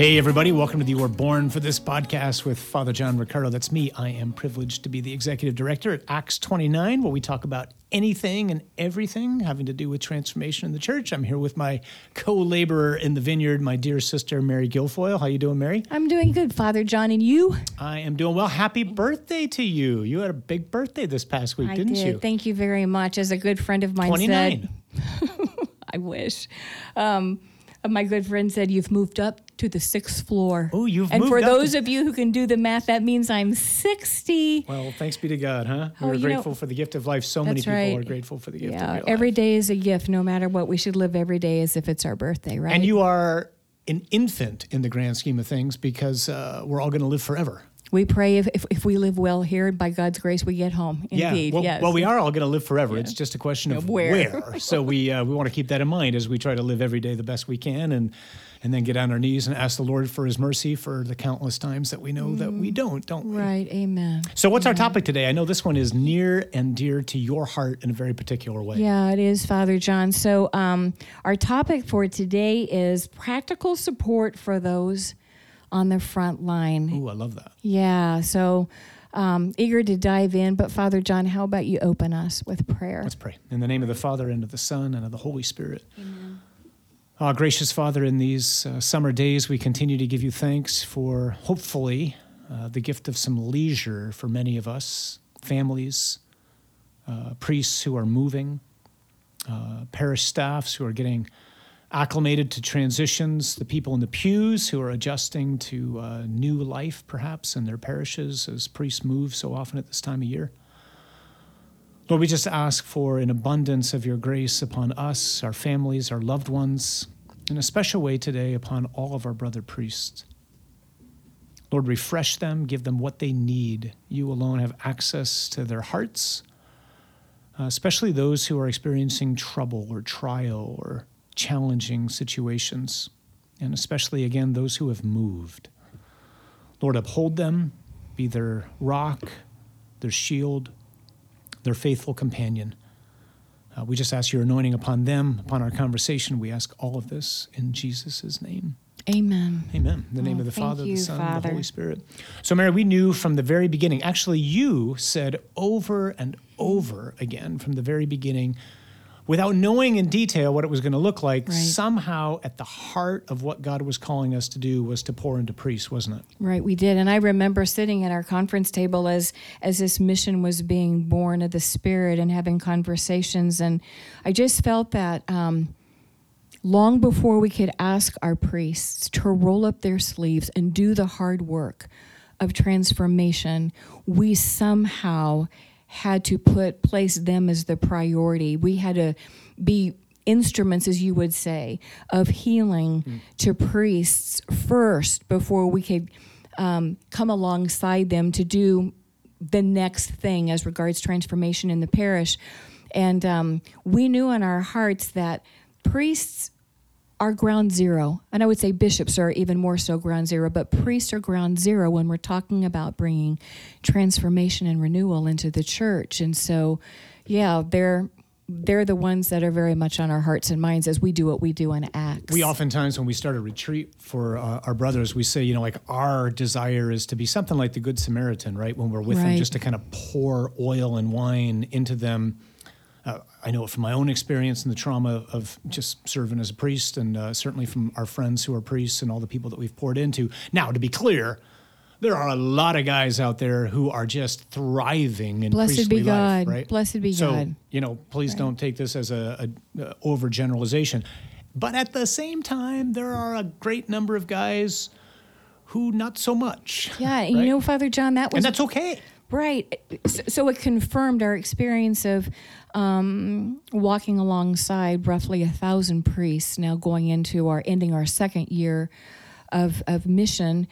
Hey, everybody, welcome to the You Were Born for This podcast with Father John Riccardo. That's me. I am privileged to be the executive director at Acts 29, where we talk about anything and everything having to do with transformation in the church. I'm here with my co-laborer in the vineyard, my dear sister, Mary Guilfoyle. How you doing, Mary? I'm doing good, Father John, and you? I am doing well. Happy birthday to you. You had a big birthday this past week, I didn't did. you? Thank you very much. As a good friend of mine 29. said, I wish. Um, my good friend said, You've moved up to the sixth floor. Oh, you've And for those of you who can do the math, that means I'm 60. Well, thanks be to God, huh? Oh, We're you know- grateful for the gift of life. So many people right. are grateful for the gift of Yeah, every day is a gift, no matter what. We should live every day as if it's our birthday, right? And you are an infant in the grand scheme of things because uh, we're all going to live forever. we pray if, if, if we live well here, by God's grace, we get home. Indeed, yeah. Well, yes. well, we are all going to live forever. It's just a question of Yeah, where. so we uh, we want to keep that in mind as we try to live every day the best we can, and and then get on our knees and ask the Lord for His mercy for the countless times that we know that we don't, don't we? Right, amen. So, what's our topic today? I know this one is near and dear to your heart in a very particular way. Yeah, it is, Father John. So, um, our topic for today is practical support for those on the front line. Ooh, I love that. Yeah, so um, eager to dive in. But, Father John, how about you open us with prayer? Let's pray. In the name of the Father, and of the Son, and of the Holy Spirit. Ah, gracious Father, in these uh, summer days, we continue to give you thanks for hopefully uh, the gift of some leisure for many of us, families, uh, priests who are moving, uh, parish staffs who are getting acclimated to transitions, the people in the pews who are adjusting to uh, new life, perhaps, in their parishes as priests move so often at this time of year. Lord, we just ask for an abundance of your grace upon us, our families, our loved ones, in a special way today upon all of our brother priests. Lord, refresh them, give them what they need. You alone have access to their hearts, uh, especially those who are experiencing trouble or trial or challenging situations, and especially, again, those who have moved. Lord, uphold them, be their rock, their shield, their faithful companion. Uh, we just ask your anointing upon them, upon our conversation. We ask all of this in Jesus' name. Amen. Amen. In the name Oh, of the Father, you, the Son, and the Holy Spirit. So, Mary, we knew from the very beginning, actually, you said over and over again from the very beginning, without knowing in detail what it was going to look like, Right. somehow at the heart of what God was calling us to do was to pour into priests, wasn't it? Right, we did, and I remember sitting at our conference table as as this mission was being born of the Spirit and having conversations, and I just felt that um, long before we could ask our priests to roll up their sleeves and do the hard work of transformation, we somehow had to put place them as the priority. We had to be instruments, as you would say, of healing to priests first before we could um, come alongside them to do the next thing as regards transformation in the parish. And um, we knew in our hearts that priests are ground zero. And I would say bishops are even more so ground zero, but priests are ground zero when we're talking about bringing transformation and renewal into the church. And so, yeah, they're they're the ones that are very much on our hearts and minds as we do what we do in Acts. We oftentimes, when we start a retreat for uh, our brothers, we say, you know, like our desire is to be something like the Good Samaritan, right? When we're with them, just to kind of pour oil and wine into them. Uh, I know it from my own experience and the trauma of just serving as a priest, and uh, certainly from our friends who are priests and all the people that we've poured into. Now, to be clear, there are a lot of guys out there who are just thriving in Blessed priestly be life, God. right? Blessed be so, God. you know, please don't take this as a, a, a overgeneralization. But at the same time, there are a great number of guys who not so much. yeah, and right? you know, Father John, that was and that's okay. Right. So, it confirmed our experience of um, walking alongside roughly a thousand priests now going into our ending our second year of, of mission.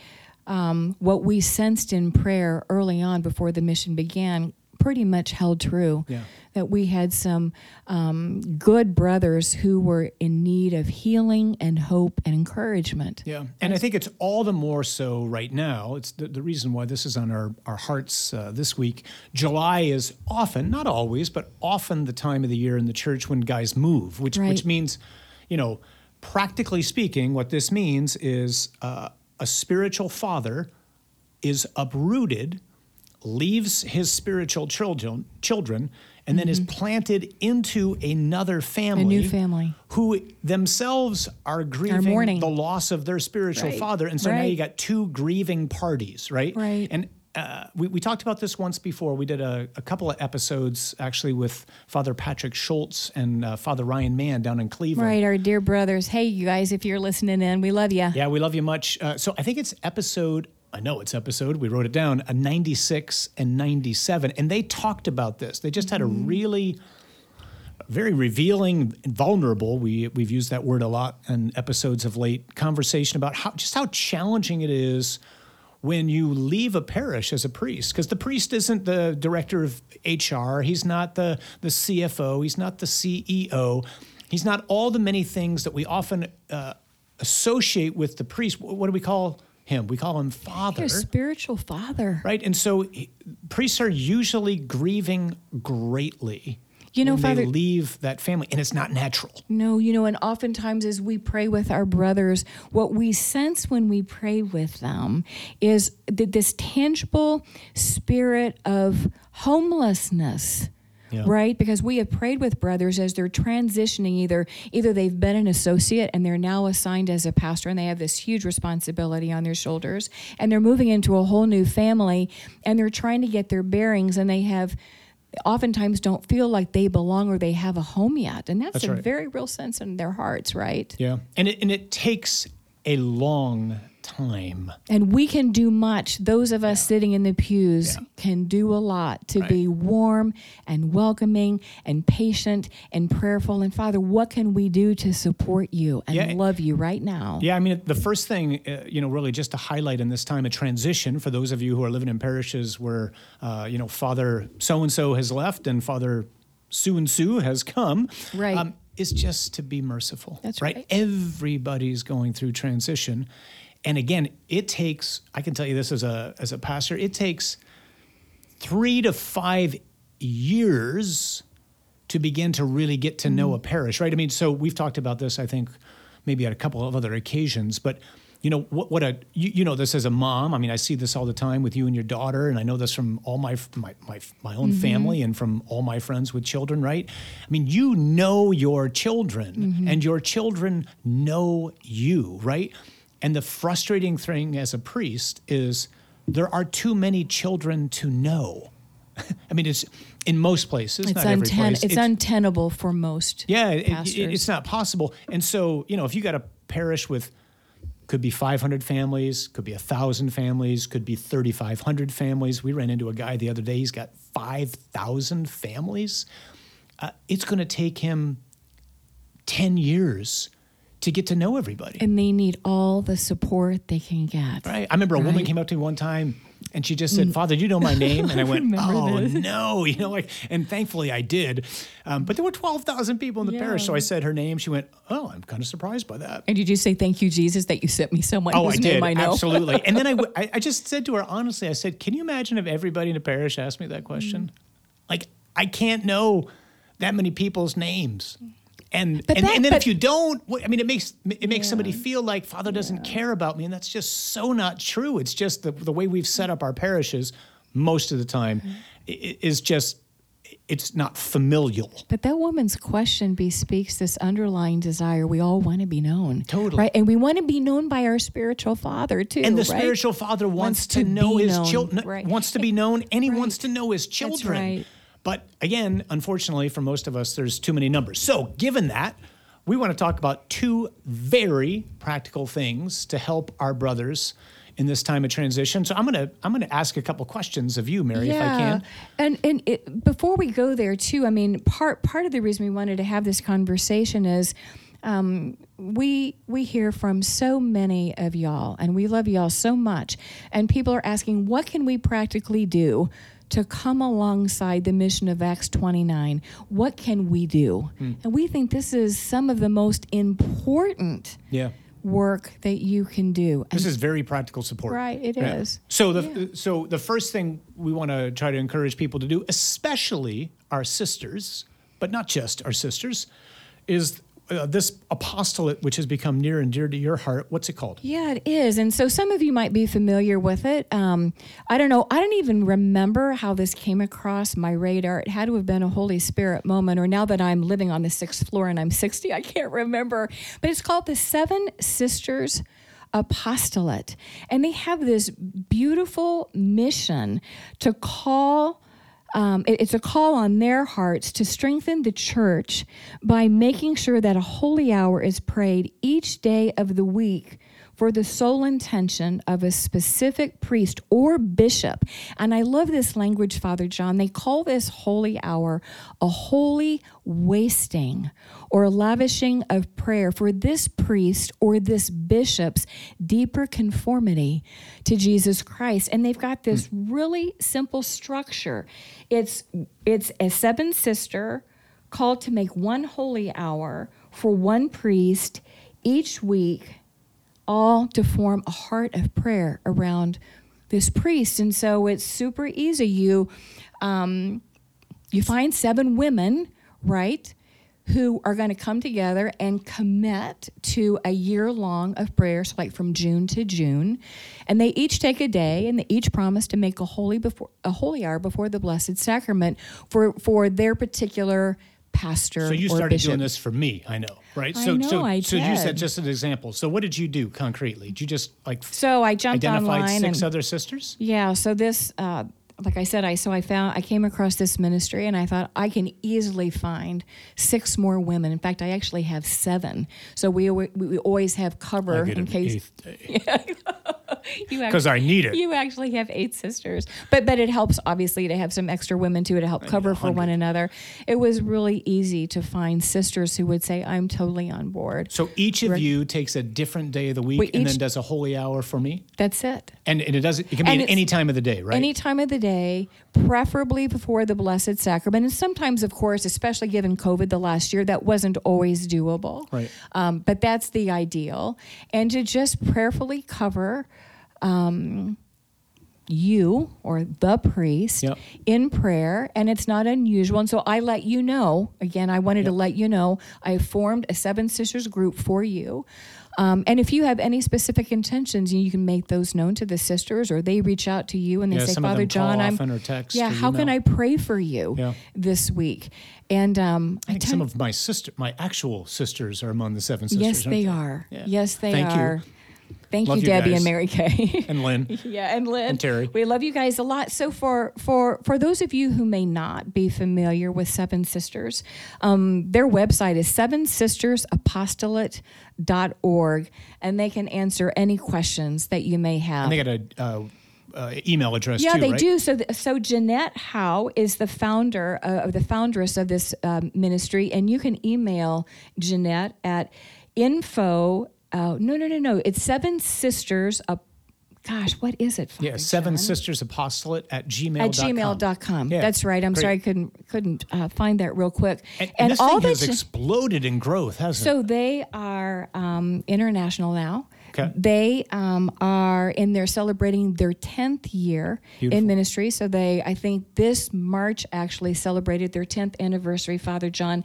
Um, what we sensed in prayer early on before the mission began pretty much held true. Yeah. That we had some um, good brothers who were in need of healing and hope and encouragement. Yeah, and I think it's all the more so right now. It's the, the reason why this is on our, our hearts uh, this week. July is often, not always, but often the time of the year in the church when guys move, which which means, you know, practically speaking, what this means is uh, a spiritual father is uprooted, leaves his spiritual children, children and then is planted into another family, Mm-hmm. new family. who themselves are grieving the loss of their spiritual Right. father, and so now Right. you got two grieving parties, right? Right. And uh, we, we talked about this once before. We did a, a couple of episodes actually with Father Patrick Schultz and uh, Father Ryan Mann down in Cleveland. Right, our dear brothers. Hey, you guys, if you're listening in, we love you. Yeah, we love you much. Uh, so I think it's episode, I know it's episode, we wrote it down, a 96 and 97. And they talked about this. They just had a really very revealing vulnerable, we, we've used that word a lot in episodes of late, conversation about how just how challenging it is when you leave a parish as a priest because the priest isn't the director of hr he's not the, the cfo he's not the ceo he's not all the many things that we often uh, associate with the priest what do we call him we call him father Your spiritual father. right and so priests are usually grieving greatly You know, when Father- they leave that family and it's not natural No, you know, and oftentimes as we pray with our brothers, what we sense when we pray with them is that this tangible spirit of homelessness. Yeah. Right, because we have prayed with brothers as they're transitioning. Either either they've been an associate and they're now assigned as a pastor, and they have this huge responsibility on their shoulders, and they're moving into a whole new family, and they're trying to get their bearings, and they have oftentimes don't feel like they belong or they have a home yet, and that's, That's a right. very real sense in their hearts, right? yeah and it, and it takes a long time And we can do much. Those of us sitting in the pews Yeah. can do a lot to Right. be warm and welcoming and patient and prayerful. And Father, what can we do to support you and Yeah. love you right now? Yeah, I mean, the first thing, uh, you know, really just to highlight in this time of transition for those of you who are living in parishes where, uh, you know, Father so and so has left and Father Sue and Sue has come, um, Right. is just to be merciful. That's right. Everybody's going through transition, and again, it takes. I can tell you this as a as a pastor, it takes three to five years to begin to really get to know a mm-hmm. parish, right? I mean, so we've talked about this, I think, maybe at a couple of other occasions, but you know what? What a you, you know this as a mom. I mean, I see this all the time with you and your daughter, and I know this from all my my my, my own mm-hmm. family and from all my friends with children. Right? I mean, you know your children, mm-hmm. and your children know you, right? And the frustrating thing as a priest is there are too many children to know. I mean, it's in most places, It's, not every place. it's, untenable for most yeah, it- it- it's not possible. And so, you know, if you got a parish with could be 500 families, could be 1,000 families, could be 3,500 families. We ran into a guy the other day, he's got 5,000 families. Uh, it's going to take him 10 years to get to know everybody. and they need all the support they can get. Right. I remember a woman came up to me one time and she just said, mm. Father, do you know my name? And I went, Oh, this. no. You know, like, and thankfully I did. Um, but there were 12,000 people in the parish. So I said her name. She went, Oh, I'm kind of surprised by that. And did you say thank you, Jesus, that you sent me someone Oh, I did. name I know? Absolutely. And then I, w- I- I just said to her, honestly, I said, Can you imagine if everybody in the parish asked me that mm. question? Like, I can't know that many people's names. Mm. And, But and, that- and then but- if you don't, I mean, it makes it makes somebody feel like Father doesn't care about me, and that's just so not true. It's just the, the way we've set up our parishes most of the time Mm-hmm. is just it's not familial. But that woman's question bespeaks this underlying desire. We all want to be known. Totally. Right? And we want to be known by our spiritual father, too. And the right? spiritual father wants, Wants to, to know his children, right. wants to be known, and he Right. wants to know his children. But again, unfortunately, for most of us, there's too many numbers. So, given that, we want to talk about two very practical things to help our brothers in this time of transition. So, I'm gonna I'm gonna ask a couple questions of you, Mary, if I can. And and it, before we go there too, I mean, part part of the reason we wanted to have this conversation is um, we we hear from so many of y'all, and we love y'all so much. And people are asking, what can we practically do? To come alongside the mission of Acts 29, what can we do? Hmm. And we think this is some of the most important Yeah. work that you can do. And This is very practical support. Right, it it is. So the so the first thing we want to try to encourage people to do, especially our sisters, but not just our sisters, is uh, this apostolate, which has become near and dear to your heart, what's it called? Yeah, it is. And so some of you might be familiar with it. Um, I don't know. I don't even remember how this came across my radar. It had to have been a Holy Spirit moment, or now that I'm living on the sixth floor and I'm 60, I can't remember. But it's called the Seven Sisters Apostolate. And they have this beautiful mission to call um, it, it's a call on their hearts to strengthen the church by making sure that a holy hour is prayed each day of the week for the sole intention of a specific priest or bishop. And I love this language, Father John. They call this holy hour a holy wasting or lavishing of prayer for this priest or this bishop's deeper conformity to Jesus Christ. And they've got this hmm. really simple structure. It's it's a seven sister called to make one holy hour for one priest each week all to form a heart of prayer around this priest. And so it's super easy. You um, you find seven women, right, who are going to come together and commit to a year long of prayers, like from June to June, and they each take a day and they each promise to make a holy before a holy hour before the Blessed Sacrament for for their particular pastor. So you started bishop. doing this for me, I know, right? I so know, so I so you said just an example. So what did you do concretely? Did you just like So I jumped identified online six and other sisters? Yeah, so this uh, like I said, I so I found I came across this ministry and I thought I can easily find six more women. In fact, I actually have seven. So we we, we always have cover I in case eighth day you because I need it. you actually have eight sisters. But but it helps obviously to have some extra women too to help cover for one another. It was really easy to find sisters who would say I'm totally on board. So each of Right. you takes a different day of the week We and then does a holy hour for me. That's it. And, and it doesn't. It can be at any time of the day, right? Any time of the day, preferably before the Blessed Sacrament. And sometimes, of course, especially given COVID the last year, that wasn't always doable. Right. Um, but that's the ideal. And to just prayerfully cover um, you or the priest Yep. in prayer. And it's not unusual. And so I let you know, again, I wanted to let you know, I formed a Seven Sisters group for you. Um, and if you have any specific intentions, you can make those known to the sisters, or they reach out to you and they Yeah, say, "Father John, I'm often or text yeah. How can. I pray for you Yeah. this week?" And um, I think some of my sister, my actual sisters, are among the seven sisters. yes, aren't they are. Yeah. Yes, they are. Thank you. Thank Love you, Debbie guys. and Mary Kay. And Lynn. yeah, and Lynn And Terry. We love you guys a lot. So for for for those of you who may not be familiar with Seven Sisters, um, their website is sevensistersapostolate.org, and they can answer any questions that you may have. And they got a uh, uh, email address Yeah, too, they right? do. So, th- so Janette Howe is the founder uh, of the foundress of this um, ministry, and you can email Janette at info. Uh, no, no, no, no. It's Seven Sisters. Gosh, what is it? Yeah, Father seven John? sisters apostolate at gmail. At gmail.com. Yeah, That's right. I'm great. sorry I couldn't couldn't uh, find that real quick. And, and this all thing has exploded in growth, hasn't it? so they are um, international now. Okay. They um, are in there celebrating their 10th year Beautiful. in ministry. So they, I think this March actually celebrated their 10th anniversary, Father John.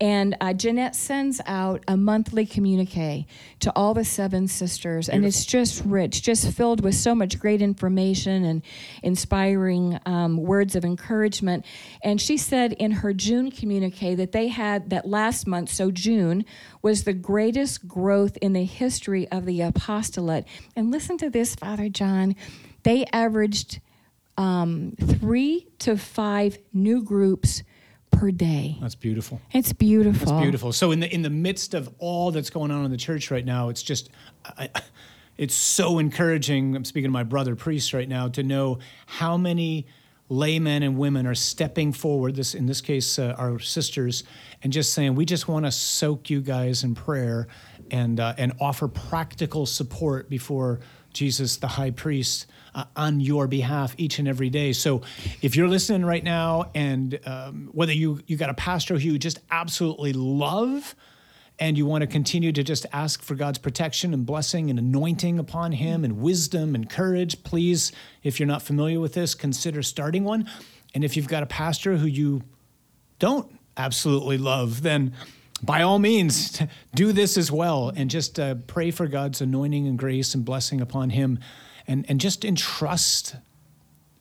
And uh, Janette sends out a monthly communique to all the seven sisters. And it's just rich, just filled with so much great information and inspiring um, words of encouragement. And she said in her June communique that they had that last month, so June, was the greatest growth in the history of the apostolate. And listen to this, Father John. They averaged um, three to five new groups per day. That's beautiful. It's beautiful. It's beautiful. So in the in the midst of all that's going on in the church right now, it's just, I, it's so encouraging. I'm speaking to my brother priest right now to know how many laymen and women are stepping forward. This in this case, uh, our sisters, and just saying, we just want to soak you guys in prayer, and uh, and offer practical support before Jesus, the High Priest. Uh, on your behalf each and every day. So, if you're listening right now, and um, whether you you got a pastor who you just absolutely love, and you want to continue to just ask for God's protection and blessing and anointing upon him and wisdom and courage, please, if you're not familiar with this, consider starting one. And if you've got a pastor who you don't absolutely love, then by all means, do this as well and just uh, pray for God's anointing and grace and blessing upon him and, and just entrust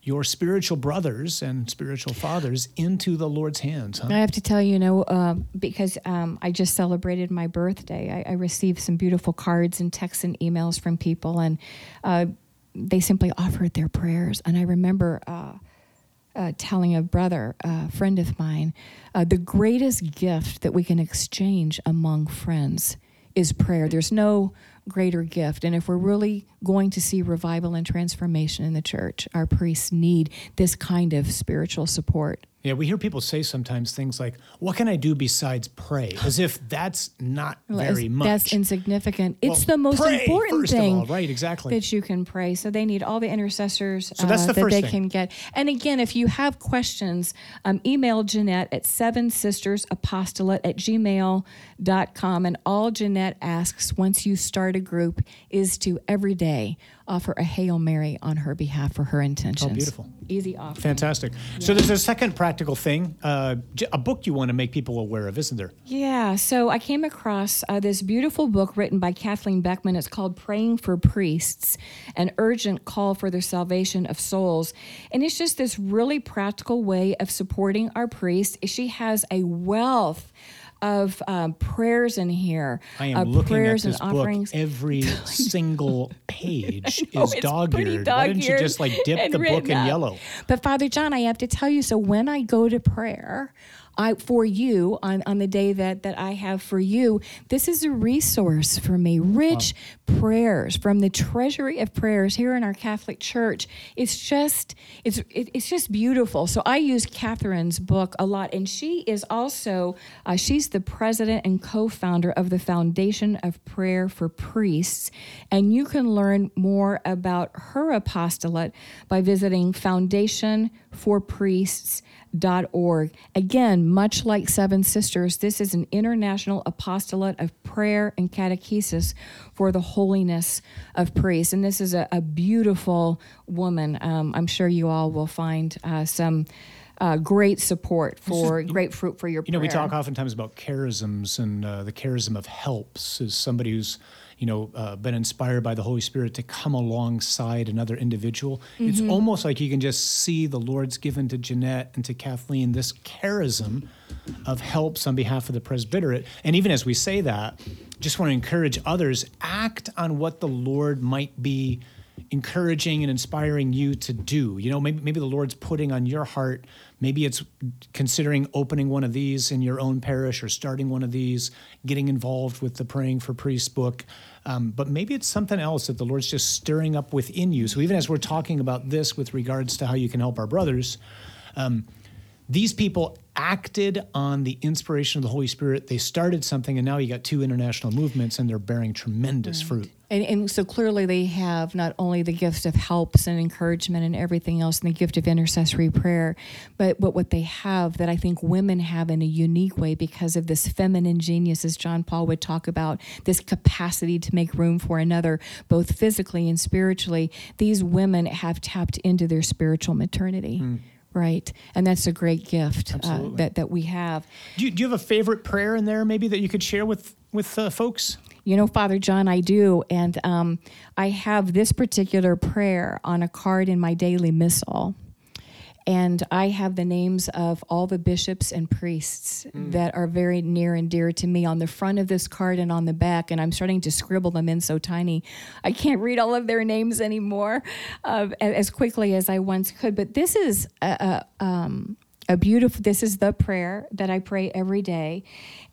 your spiritual brothers and spiritual fathers into the Lord's hands. Huh? I have to tell you, you know, uh, because um, I just celebrated my birthday, I, I, received some beautiful cards and texts and emails from people, and uh, they simply offered their prayers. And I remember uh, telling a brother, a friend of mine, uh, the greatest gift that we can exchange among friends is prayer. There's no greater gift. And if we're really going to see revival and transformation in the church, our priests need this kind of spiritual support. Yeah, we hear people say sometimes things like, "What can I do besides pray?" As if that's not very much. That's insignificant. Well, it's the most pray, important thing, all, right? Exactly. That you can pray. So they need all the intercessors so that's uh, the that they thing. can get. And again, if you have questions, um, email Janette at seven sisters apostolate at gmail.com. And all Janette asks once you start a group is to every day offer a Hail Mary on her behalf for her intentions. Oh, beautiful. Easy offering. Fantastic. Yeah. So there's a second practical thing, uh, a book you want to make people aware of, isn't there? Yeah. So I came across uh, this beautiful book written by Kathleen Beckman. It's called Praying for Priests, an urgent call for the salvation of souls. And it's just this really practical way of supporting our priests. She has a wealth of um, prayers in here. I am uh, looking prayers at this and offerings. book. Every single page know, is dog-eared. Why didn't you just like dip the book in yellow? But Father John, I have to tell you. So when I go to prayer, I for you on, on the day that that I have for you. This is a resource for me. Rich wow. prayers from the treasury of prayers here in our Catholic Church. It's just it's it, it's just beautiful. So I use Catherine's book a lot, and she is also uh, she's the president and co-founder of the Foundation of Prayer for Priests, and you can learn more about her apostolate by visiting Foundation for Much like Seven Sisters, this is an international apostolate of prayer and catechesis for the holiness of priests. And this is a, a beautiful woman. Um, I'm sure you all will find uh, some. Uh, great support for is, great fruit for your. You know, we talk oftentimes about charisms, and uh, the charism of helps is somebody who's you know, uh, been inspired by the Holy Spirit to come alongside another individual. Mm-hmm. It's almost like you can just see the Lord's given to Janette and to Kathleen this charism of helps on behalf of the presbyterate. And even as we say that, just want to encourage others act on what the Lord might be encouraging and inspiring you to do. You know, maybe maybe the Lord's putting on your heart. Maybe it's considering opening one of these in your own parish or starting one of these, getting involved with the Praying for Priests book. Um, but maybe it's something else that the Lord's just stirring up within you. So even as we're talking about this with regards to how you can help our brothers, um, these people acted on the inspiration of the Holy Spirit. They started something, and now you got two international movements, and they're bearing tremendous right. fruit. And, and, so clearly, they have not only the gifts of helps and encouragement and everything else, and the gift of intercessory prayer, but, but what they have that I think women have in a unique way because of this feminine genius, as John Paul would talk about, this capacity to make room for another, both physically and spiritually. These women have tapped into their spiritual maternity. Mm right? And that's a great gift uh, that that we have. Do you, do you have a favorite prayer in there, maybe that you could share with with uh, folks? You know, Father John, I do, and um, I have this particular prayer on a card in my daily missal. And I have the names of all the bishops and priests mm. that are very near and dear to me on the front of this card and on the back. And I'm starting to scribble them in so tiny. I can't read all of their names anymore uh, as quickly as I once could. But this is a, a, um, a beautiful, this is the prayer that I pray every day.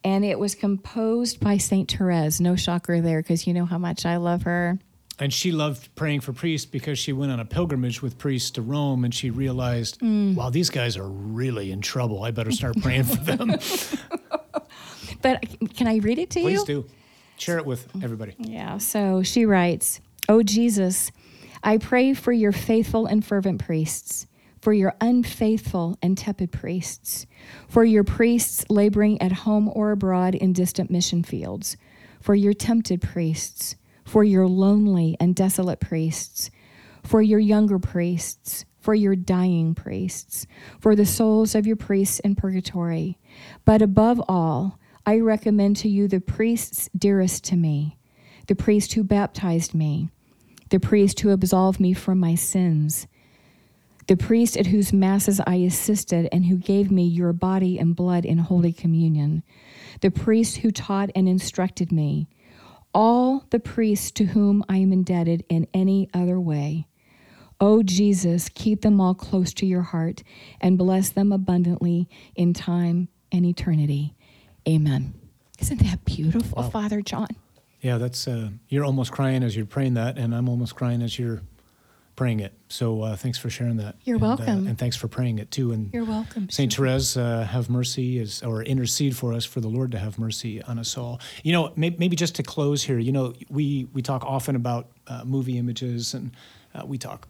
And it was composed by St. Therese. No shocker there, because you know how much I love her and she loved praying for priests because she went on a pilgrimage with priests to Rome and she realized, mm. wow, these guys are really in trouble. I better start praying for them. but can I read it to Please you? Please do. Share it with everybody. Yeah. So she writes, Oh Jesus, I pray for your faithful and fervent priests, for your unfaithful and tepid priests, for your priests laboring at home or abroad in distant mission fields, for your tempted priests for your lonely and desolate priests, for your younger priests, for your dying priests, for the souls of your priests in purgatory. But above all, I recommend to you the priests dearest to me, the priest who baptized me, the priest who absolved me from my sins, the priest at whose masses I assisted and who gave me your body and blood in Holy Communion, the priest who taught and instructed me, all the priests to whom I am indebted in any other way. O Jesus, keep them all close to your heart and bless them abundantly in time and eternity. Amen. Isn't that beautiful, wow. Father John? Yeah, that's uh, you're almost crying as you're praying that, and I'm almost crying as you're praying it. So uh, thanks for sharing that. You're and, uh, welcome. Uh, and thanks for praying it too. And you're welcome. Saint Therese, uh, have mercy is or intercede for us for the Lord to have mercy on us all. You know, may, maybe just to close here. You know, we we talk often about uh, movie images, and uh, we talk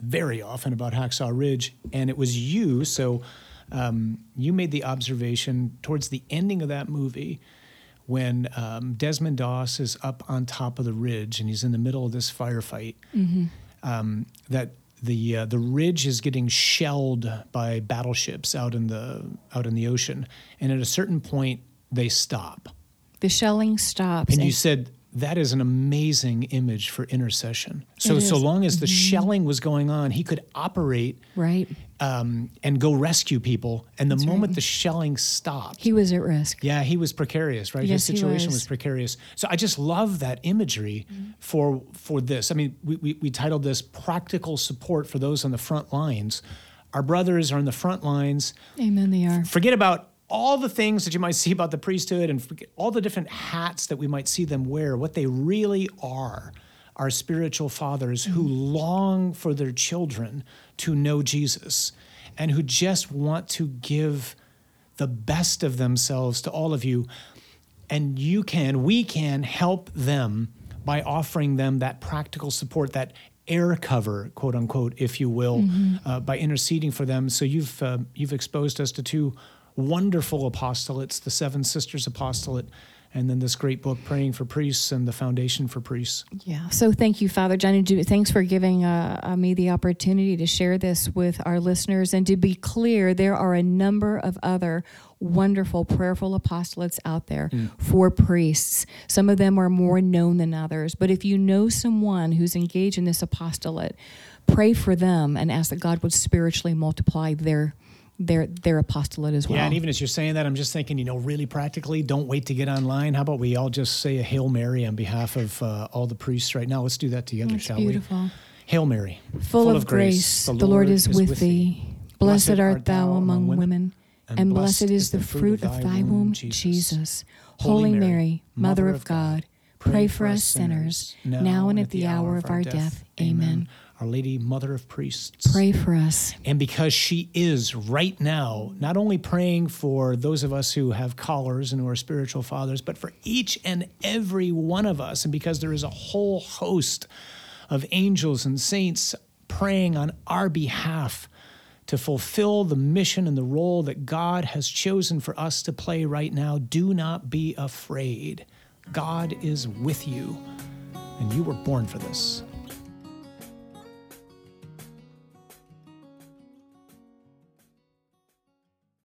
very often about Hacksaw Ridge, and it was you. So um, you made the observation towards the ending of that movie when um, Desmond Doss is up on top of the ridge and he's in the middle of this firefight. Mm-hmm. Um, that the uh, the ridge is getting shelled by battleships out in the out in the ocean, and at a certain point they stop. The shelling stops. And, and you said that is an amazing image for intercession. So so long as the mm-hmm. shelling was going on, he could operate right um, and go rescue people. And the That's moment right. the shelling stopped, he was at risk. Yeah, he was precarious. Right, yes, his situation was. was. precarious. So I just love that imagery mm-hmm. for for this. I mean, we, we we titled this "Practical Support for Those on the Front Lines." Our brothers are on the front lines. Amen. They are. Forget about all the things that you might see about the priesthood and all the different hats that we might see them wear, what they really are are spiritual fathers who long for their children to know Jesus and who just want to give the best of themselves to all of you. And you can, we can help them by offering them that practical support, that air cover, quote unquote, if you will, mm-hmm. uh, by interceding for them. So you've uh, you've exposed us to two wonderful apostolates, the Seven Sisters Apostolate, and then this great book, Praying for Priests and the Foundation for Priests. Yeah. So thank you, Father John. Thanks for giving uh, uh, me the opportunity to share this with our listeners. And to be clear, there are a number of other wonderful prayerful apostolates out there mm. for priests. Some of them are more known than others. But if you know someone who's engaged in this apostolate, pray for them and ask that God would spiritually multiply their their their apostolate as well. Yeah, and even as you're saying that, I'm just thinking, you know, really practically, don't wait to get online. How about we all just say a Hail Mary on behalf of uh, all the priests right now? Let's do that together, That's shall beautiful. we? Hail Mary, full, full of, grace, the, the Lord, is, is with thee. Blessed art thou among women, and blessed is the fruit of thy womb, Jesus. Holy Mary, Mother of God, pray for us sinners, now and at the hour of our death. Amen. Our Lady, Mother of Priests. Pray for us. And because she is right now not only praying for those of us who have collars and who are spiritual fathers, but for each and every one of us, and because there is a whole host of angels and saints praying on our behalf to fulfill the mission and the role that God has chosen for us to play right now, do not be afraid. God is with you, and you were born for this.